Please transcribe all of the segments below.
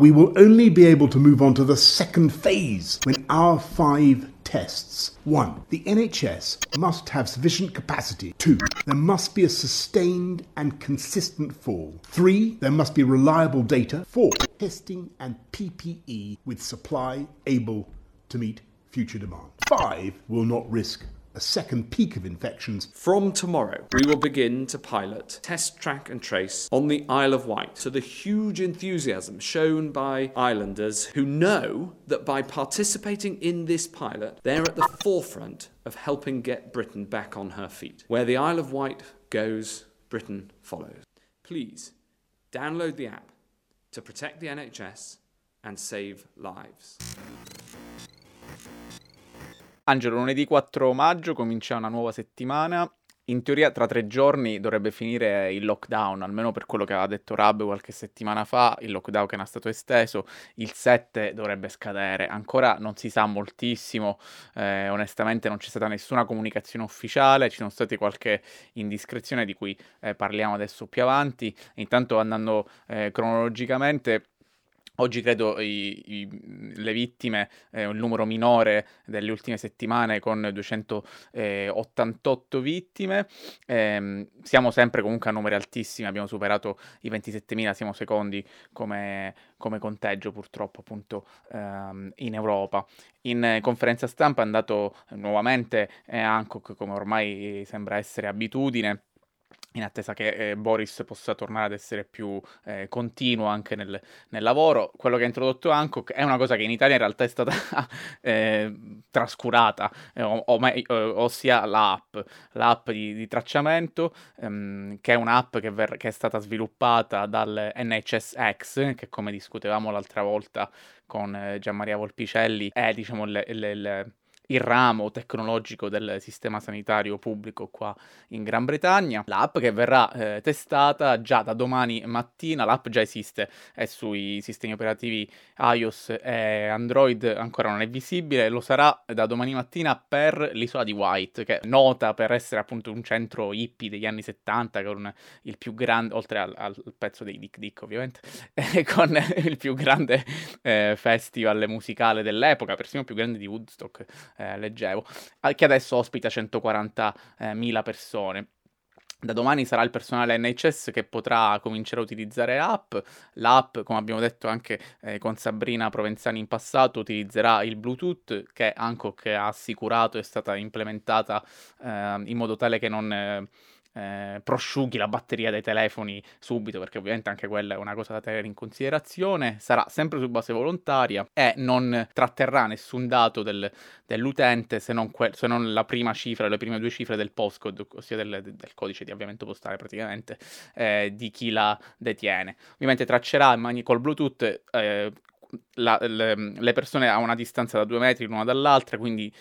we will only be able to move on to the second phase when our five tests. One, the NHS must have sufficient capacity. Two, there must be a sustained and consistent fall. Three, there must be reliable data. Four, testing and PPE with supply able to meet future demand. Five, will not risk a second peak of infections. From tomorrow, we will begin to pilot Test, Track and Trace on the Isle of Wight to the huge enthusiasm shown by islanders who know that by participating in this pilot, they're at the forefront of helping get Britain back on her feet. Where the Isle of Wight goes, Britain follows. Please download the app to protect the NHS and save lives. Angelo, lunedì 4 maggio comincia una nuova settimana. In teoria tra tre giorni dovrebbe finire il lockdown, almeno per quello che aveva detto Rab qualche settimana fa, il lockdown che era stato esteso, il 7 dovrebbe scadere. Ancora non si sa moltissimo, eh, onestamente non c'è stata nessuna comunicazione ufficiale, ci sono state qualche indiscrezione di cui eh, parliamo adesso più avanti. Intanto andando eh, cronologicamente Oggi credo i, i, le vittime, eh, un numero minore delle ultime settimane con 288 vittime, eh, siamo sempre comunque a numeri altissimi, abbiamo superato i 27.000, siamo secondi come, come conteggio purtroppo appunto ehm, in Europa. In conferenza stampa è andato nuovamente eh, Hancock come ormai sembra essere abitudine in attesa che eh, Boris possa tornare ad essere più eh, continuo anche nel, nel, lavoro. Quello che ha introdotto Hancock è una cosa che in Italia in realtà è stata eh, trascurata, eh, o, o, eh, ossia l'app, l'app di, di tracciamento, ehm, che è un'app che, ver- che, è stata sviluppata dal NHSX, che come discutevamo l'altra volta con eh, Gianmaria Volpicelli, è diciamo le il ramo tecnologico del sistema sanitario pubblico qua in Gran Bretagna. L'app che verrà eh, testata già da domani mattina, l'app già esiste, è sui sistemi operativi iOS e Android, ancora non è visibile, lo sarà da domani mattina per l'isola di White, che è nota per essere appunto un centro hippie degli anni 70, con il più grande, oltre al, al pezzo dei Dick Dick ovviamente, con il più grande eh, festival musicale dell'epoca, persino più grande di Woodstock eh, leggevo, che adesso ospita 140.000 persone. Da domani sarà il personale NHS che potrà cominciare a utilizzare l'app. L'app, come abbiamo detto anche eh, con Sabrina Provenzani in passato, utilizzerà il Bluetooth che Hancock ha assicurato è stata implementata eh, in modo tale che non... Eh, eh, prosciughi la batteria dei telefoni subito, perché ovviamente anche quella è una cosa da tenere in considerazione. Sarà sempre su base volontaria e non tratterrà nessun dato del, dell'utente se non, que- se non, la prima cifra, le prime due cifre del postcode, ossia del, del codice di avviamento postale praticamente, eh, di chi la detiene. Ovviamente traccerà mani- col Bluetooth eh, la, le, le persone a una distanza da due metri l'una dall'altra, quindi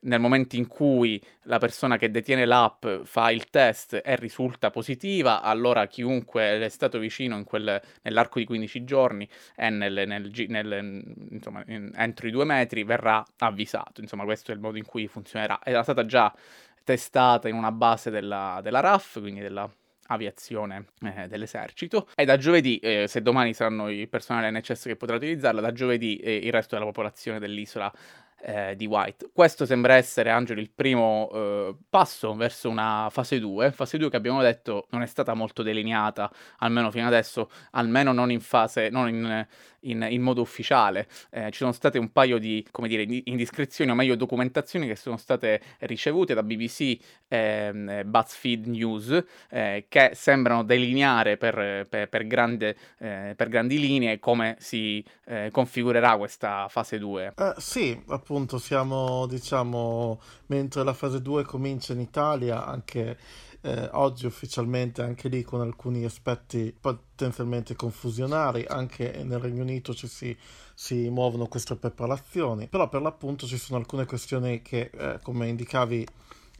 nel momento in cui la persona che detiene l'app fa il test e risulta positiva, allora chiunque è stato vicino quel, nell'arco di 15 giorni e nel, nel, nel, insomma, in, entro i due metri verrà avvisato. Insomma, questo è il modo in cui funzionerà. Era stata già testata in una base della, della RAF, quindi della aviazione eh, dell'esercito e da giovedì, eh, se domani saranno i personale NHS che potrà utilizzarla, da giovedì eh, il resto della popolazione dell'isola eh, di White. Questo sembra essere, Angelo, il primo eh, passo verso una fase 2, fase 2 che abbiamo detto non è stata molto delineata, almeno fino adesso, almeno non in fase, non in, in, in modo ufficiale. Eh, ci sono state un paio di, dire, indiscrezioni o meglio documentazioni che sono state ricevute da BBC e BuzzFeed News eh, che sembrano delineare per, per, per, grande, eh, per grandi linee come si eh, configurerà questa fase 2. Eh, sì, appunto siamo, diciamo, mentre la fase 2 comincia in Italia, anche eh, oggi ufficialmente anche lì con alcuni aspetti potenzialmente confusionari, anche nel Regno Unito ci si, si muovono queste preparazioni, però per l'appunto ci sono alcune questioni che, eh, come indicavi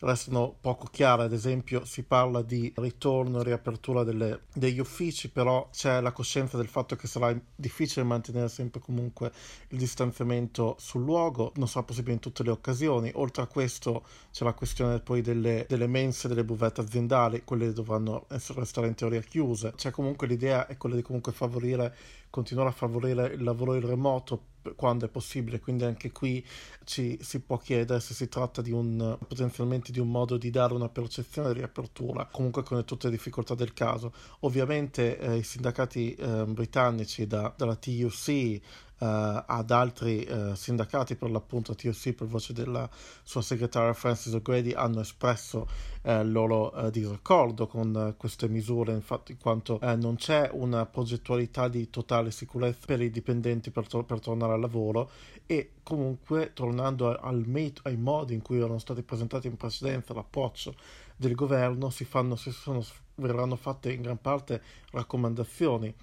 restano poco chiare, ad esempio si parla di ritorno e riapertura delle, degli uffici, però c'è la coscienza del fatto che sarà difficile mantenere sempre comunque il distanziamento sul luogo, non sarà possibile in tutte le occasioni, oltre a questo c'è la questione poi delle, delle mense, delle buvette aziendali, quelle dovranno essere, restare in teoria chiuse, c'è comunque l'idea è quella di comunque favorire, continuare a favorire il lavoro in remoto quando è possibile, quindi anche qui ci si può chiedere se si tratta di un potenzialmente di un modo di dare una percezione di riapertura, comunque con tutte le difficoltà del caso. Ovviamente eh, i sindacati eh, britannici da, dalla TUC ad altri uh, sindacati, per l'appunto TOC per voce della sua segretaria Francis O'Grady, hanno espresso uh, il loro disaccordo con queste misure, infatti, in quanto non c'è una progettualità di totale sicurezza per i dipendenti per, to- per tornare al lavoro e comunque tornando al met- ai modi in cui erano stati presentati in precedenza l'approccio del governo, si fanno, si sono, verranno fatte in gran parte raccomandazioni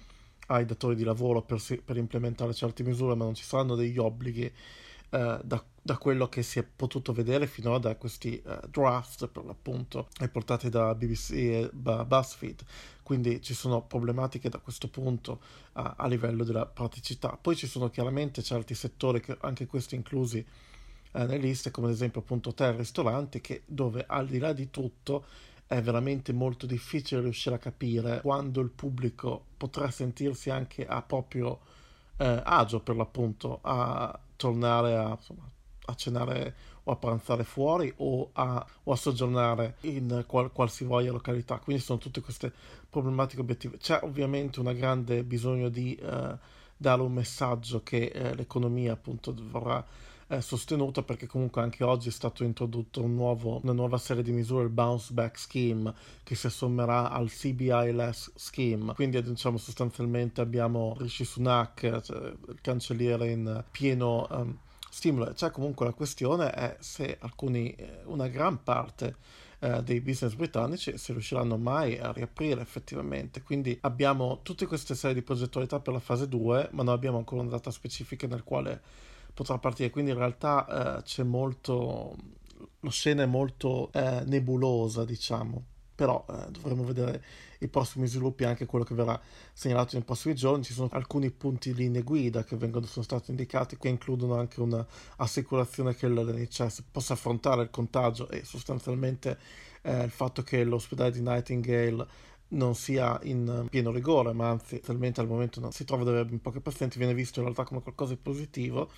ai datori di lavoro per, per implementare certe misure, ma non ci saranno degli obblighi eh, da, da, quello che si è potuto vedere finora da questi eh, draft, per l'appunto, riportati da BBC e BuzzFeed. Quindi ci sono problematiche da questo punto a, a livello della praticità. Poi ci sono chiaramente certi settori, che, anche questi inclusi eh, nelle liste, come ad esempio appunto hotel e ristoranti, che dove al di là di tutto è veramente molto difficile riuscire a capire quando il pubblico potrà sentirsi anche a proprio eh, agio per l'appunto a tornare a, insomma, a cenare o a pranzare fuori o a, o a soggiornare in qual, qualsivoglia località. Quindi sono tutte queste problematiche obiettive. C'è ovviamente un grande bisogno di eh, dare un messaggio che eh, l'economia appunto vorrà eh, sostenuta perché comunque anche oggi è stato introdotto un nuovo, una nuova serie di misure, il Bounce Back Scheme, che si assommerà al CBILS Scheme. Quindi diciamo sostanzialmente abbiamo Rishi Sunak, cioè, il cancelliere in pieno um, stimolo. Cioè comunque la questione è se alcuni, eh, una gran parte eh, dei business britannici se riusciranno mai a riaprire effettivamente. Quindi abbiamo tutte queste serie di progettualità per la fase 2, ma non abbiamo ancora una data specifica nel quale potrà partire. Quindi in realtà eh, c'è molto. La scena è molto eh, nebulosa, diciamo. Però eh, dovremo vedere i prossimi sviluppi, anche quello che verrà segnalato nei prossimi giorni. Ci sono alcuni punti linee guida che vengono, sono stati indicati, che includono anche un'assicurazione che l'NHS possa affrontare il contagio e sostanzialmente eh, il fatto che l'ospedale di Nightingale non sia in pieno rigore, ma anzi, talmente al momento non si trova dove in pochi pazienti, viene visto in realtà come qualcosa di positivo,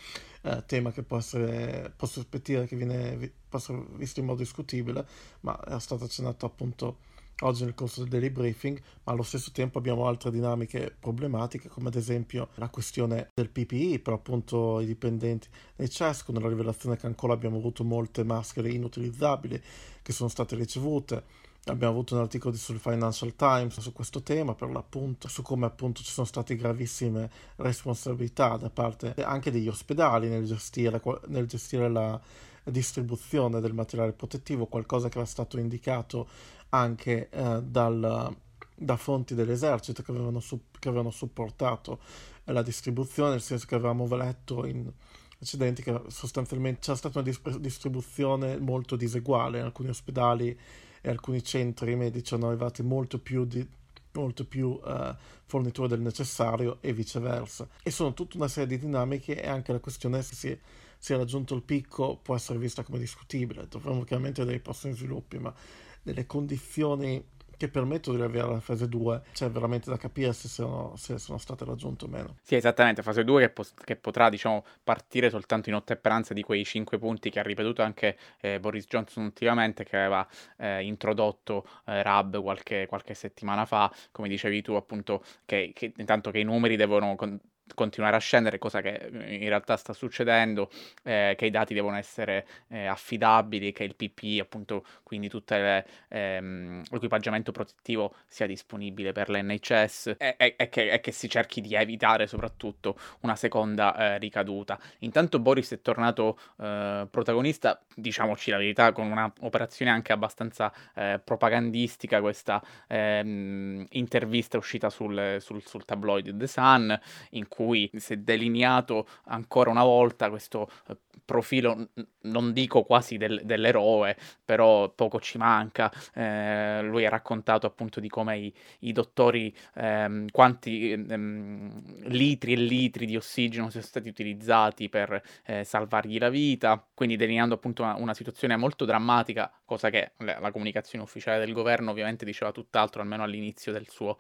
eh, tema che può essere, può sospettire che viene, può essere visto in modo discutibile, ma è stato accennato appunto oggi nel corso del daily briefing, ma allo stesso tempo abbiamo altre dinamiche problematiche, come ad esempio la questione del PPI per appunto i dipendenti nei CES, con la rivelazione che ancora abbiamo avuto molte maschere inutilizzabili che sono state ricevute Abbiamo avuto un articolo sul Financial Times su questo tema, per l'appunto, su come appunto ci sono state gravissime responsabilità da parte anche degli ospedali nel gestire, nel gestire la distribuzione del materiale protettivo, qualcosa che era stato indicato anche eh, dal, da fonti dell'esercito che avevano, che avevano supportato la distribuzione, nel senso che avevamo letto in precedenti che sostanzialmente c'era stata una distribuzione molto diseguale in alcuni ospedali e alcuni centri medici hanno arrivati molto più di molto più uh, forniture del necessario e viceversa. E sono tutta una serie di dinamiche e anche la questione se si, si è raggiunto il picco può essere vista come discutibile. Dovremmo chiaramente vedere i prossimi sviluppi, ma nelle condizioni che permettono di avviare la fase 2, c'è veramente da capire se sono, se sono state raggiunte o meno. Sì, esattamente, fase 2 che, po- che, potrà diciamo, partire soltanto in ottemperanza di quei 5 punti che ha ripetuto anche eh, Boris Johnson ultimamente, che aveva eh, introdotto eh, RAB qualche, qualche, settimana fa, come dicevi tu appunto, che, che intanto che i numeri devono... Con- continuare a scendere, cosa che eh, in realtà sta succedendo, eh, che i dati devono essere eh, affidabili, che il PPI, appunto, quindi tutto ehm, l'equipaggiamento protettivo sia disponibile per l'NHS e, e, e, che, e, che, si cerchi di evitare soprattutto una seconda eh, ricaduta. Intanto Boris è tornato eh, protagonista, diciamoci la verità, con un'operazione anche abbastanza eh, propagandistica, questa ehm, intervista uscita sul, sul, sul tabloid The Sun, in cui cui si è delineato ancora una volta questo eh, profilo, non dico quasi del, dell'eroe, però poco ci manca. Eh, lui ha raccontato appunto di come i, i dottori, ehm, quanti ehm, litri e litri di ossigeno siano stati utilizzati per eh, salvargli la vita, quindi delineando appunto una, una situazione molto drammatica, cosa che la, la, comunicazione ufficiale del governo ovviamente diceva tutt'altro, almeno all'inizio del suo,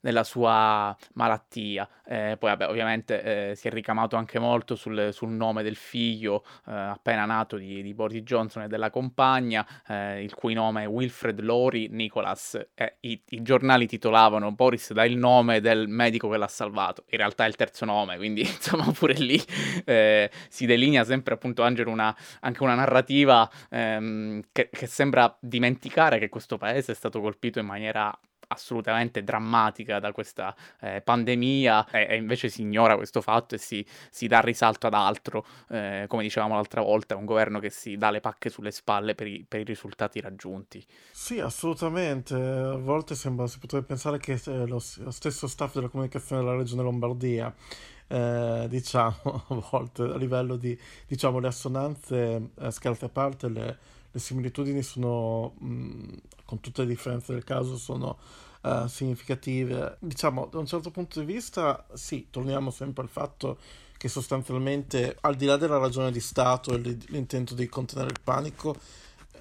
della sua malattia. Eh, poi vabbè, ovviamente eh, si è ricamato anche molto sul, sul nome del figlio eh, appena nato di, di, Boris Johnson e della compagna, eh, il cui nome è Wilfred Lori Nicholas. I, I, giornali titolavano Boris dà il nome del medico che l'ha salvato. In realtà è il terzo nome, quindi insomma pure lì eh, si delinea sempre appunto Angelo una, anche una narrativa ehm, che, che sembra dimenticare che questo paese è stato colpito in maniera assolutamente drammatica da questa eh, pandemia e, e, invece si ignora questo fatto e si, si dà risalto ad altro, eh, come dicevamo l'altra volta, un governo che si dà le pacche sulle spalle per i, per i risultati raggiunti. Sì, assolutamente. A volte sembra, si potrebbe pensare che eh, lo, lo stesso staff della comunicazione della regione Lombardia eh, diciamo, a volte a livello di, diciamo, le assonanze, eh, scherzi a parte, le, le similitudini sono, mh, mm, con tutte le differenze del caso, sono uh, significative. Diciamo, da un certo punto di vista, sì, torniamo sempre al fatto che sostanzialmente, al di là della ragione di Stato e l'intento di contenere il panico,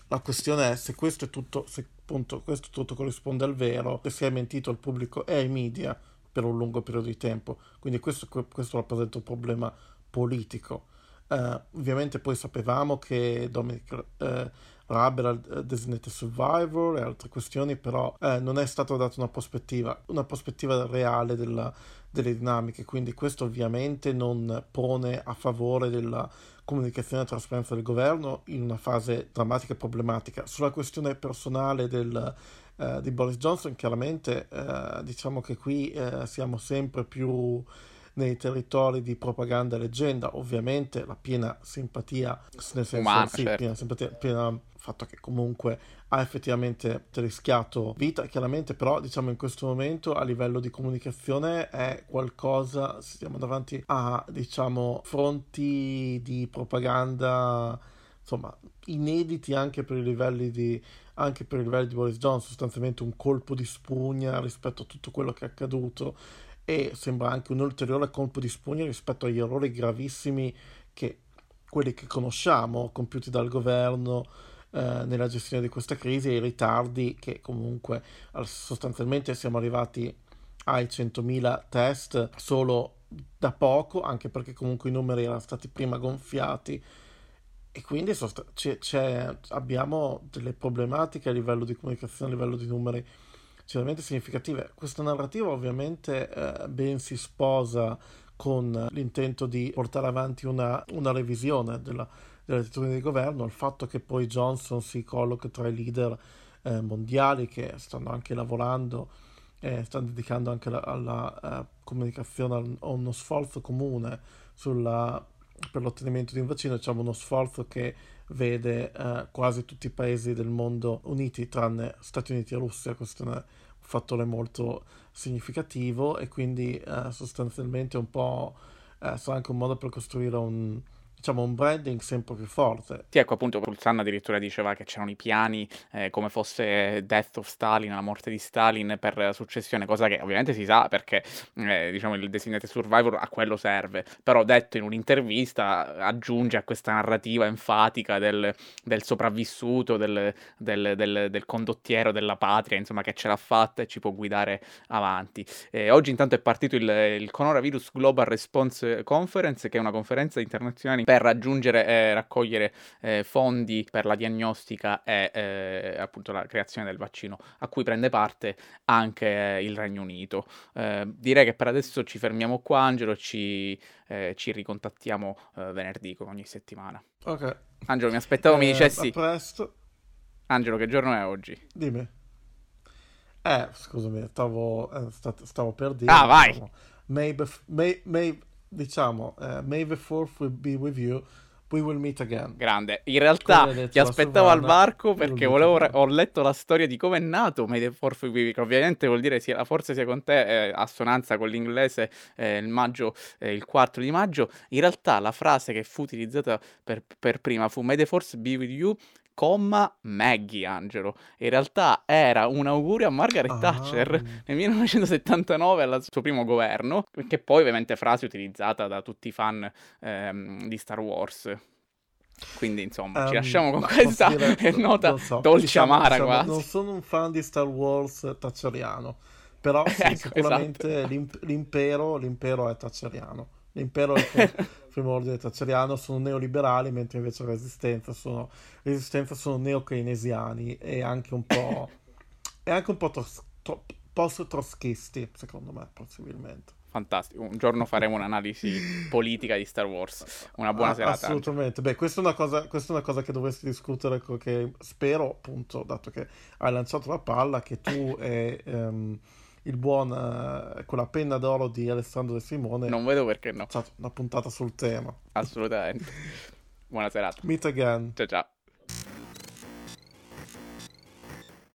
la questione è se questo è tutto, se appunto questo tutto corrisponde al vero, se si è mentito al pubblico e ai media per un lungo periodo di tempo. Quindi questo, questo rappresenta un problema politico. Uh, ovviamente poi sapevamo che Dominic uh, Raab era uh, designated survivor e altre questioni, però non è stata data una prospettiva, una prospettiva reale della, delle dinamiche, quindi questo ovviamente non pone a favore della comunicazione e trasparenza del governo in una fase drammatica e problematica. Sulla questione personale del, di Boris Johnson, chiaramente diciamo che qui siamo sempre più nei territori di propaganda e leggenda, ovviamente la piena simpatia, nel senso Umana, sì, certo. piena simpatia, piena fatto che comunque ha effettivamente rischiato vita, chiaramente però diciamo in questo momento a livello di comunicazione è qualcosa, stiamo davanti a diciamo fronti di propaganda insomma inediti anche per i livelli di anche per i livelli di Boris Johnson, sostanzialmente un colpo di spugna rispetto a tutto quello che è accaduto e sembra anche un ulteriore colpo di spugna rispetto agli errori gravissimi che quelli che conosciamo compiuti dal governo eh, nella gestione di questa crisi e i ritardi che comunque sostanzialmente siamo arrivati ai 100.000 test solo da poco, anche perché comunque i numeri erano stati prima gonfiati. E quindi sost- c'è, abbiamo delle problematiche a livello di comunicazione, a livello di numeri sicuramente significative. Questa narrativa ovviamente eh, ben si sposa con l'intento di portare avanti una, una revisione della, attitudini di governo, il fatto che poi Johnson si colloca tra i leader eh, mondiali che stanno anche lavorando e stanno dedicando anche la, alla uh, comunicazione a uno sforzo comune sulla, per l'ottenimento di un vaccino, diciamo uno sforzo che vede uh, quasi tutti i paesi del mondo uniti tranne Stati Uniti e Russia, un fattore molto significativo e quindi uh, sostanzialmente un po' sarà anche un modo per costruire un, diciamo, un branding sempre più forte. Sì, ecco appunto, Pulsan addirittura diceva che c'erano i piani eh, come fosse Death of Stalin, la morte di Stalin per la successione, cosa che ovviamente si sa perché eh, diciamo il Designated Survivor a quello serve, però detto in un'intervista aggiunge a questa narrativa enfatica del, del sopravvissuto, del, del, del, condottiero della patria, insomma che ce l'ha fatta e ci può guidare avanti. Eh, oggi intanto è partito il, il Coronavirus Global Response Conference, che è una conferenza internazionale per raggiungere e raccogliere eh, fondi per la diagnostica e eh, appunto la creazione del vaccino a cui prende parte anche il Regno Unito. Eh, direi che per adesso ci fermiamo qua, Angelo, ci, eh, ci ricontattiamo eh, venerdì come ogni settimana. Ok. Angelo, mi aspettavo mi dicessi... A presto. Angelo, che giorno è oggi? Dimmi. Eh, scusami, stavo, stavo per dire... Ah, vai! May, may, may, diciamo, uh, May the Fourth will be with you, We will meet again. Grande. In realtà ti aspettavo al varco perché volevo ho letto la storia di come è nato May the Fourth be with you, che ovviamente vuol dire sia la forza sia con te, eh, assonanza con l'inglese, eh, il maggio, eh, il 4 di maggio. In realtà la frase che fu utilizzata per, per prima fu May the Force be with you, comma Maggie Angelo. In realtà era un augurio a Margaret Ah. Thatcher nel 1979 al suo primo governo, che poi ovviamente frase utilizzata da tutti i fan ehm, di Star Wars. Quindi insomma, ci Ehm, lasciamo con questa dire- nota so, dolce diciamo- amara diciamo, quasi. Non sono un fan di Star Wars thatcheriano, però sì, Ecco, sicuramente esatto. l'imp- l'impero, l'impero è thatcheriano. L'impero è il prim- primordiale thatcheriano, sono neoliberali, mentre invece la resistenza sono, resistenza sono neo-keynesiani e anche un po', e anche un po' tros- tro- post-trotskisti, secondo me, possibilmente. Fantastico, un giorno faremo un'analisi politica di Star Wars. Una buona Ah, serata. Assolutamente. Beh, questa è, una cosa, questa è una cosa che dovresti discutere, che spero, appunto, dato che hai lanciato la palla, che tu e ehm, il buon, eh, con la penna d'oro di Alessandro De Simone, Non vedo perché no, una puntata sul tema. assolutamente. Buona serata. Meet again. Ciao ciao.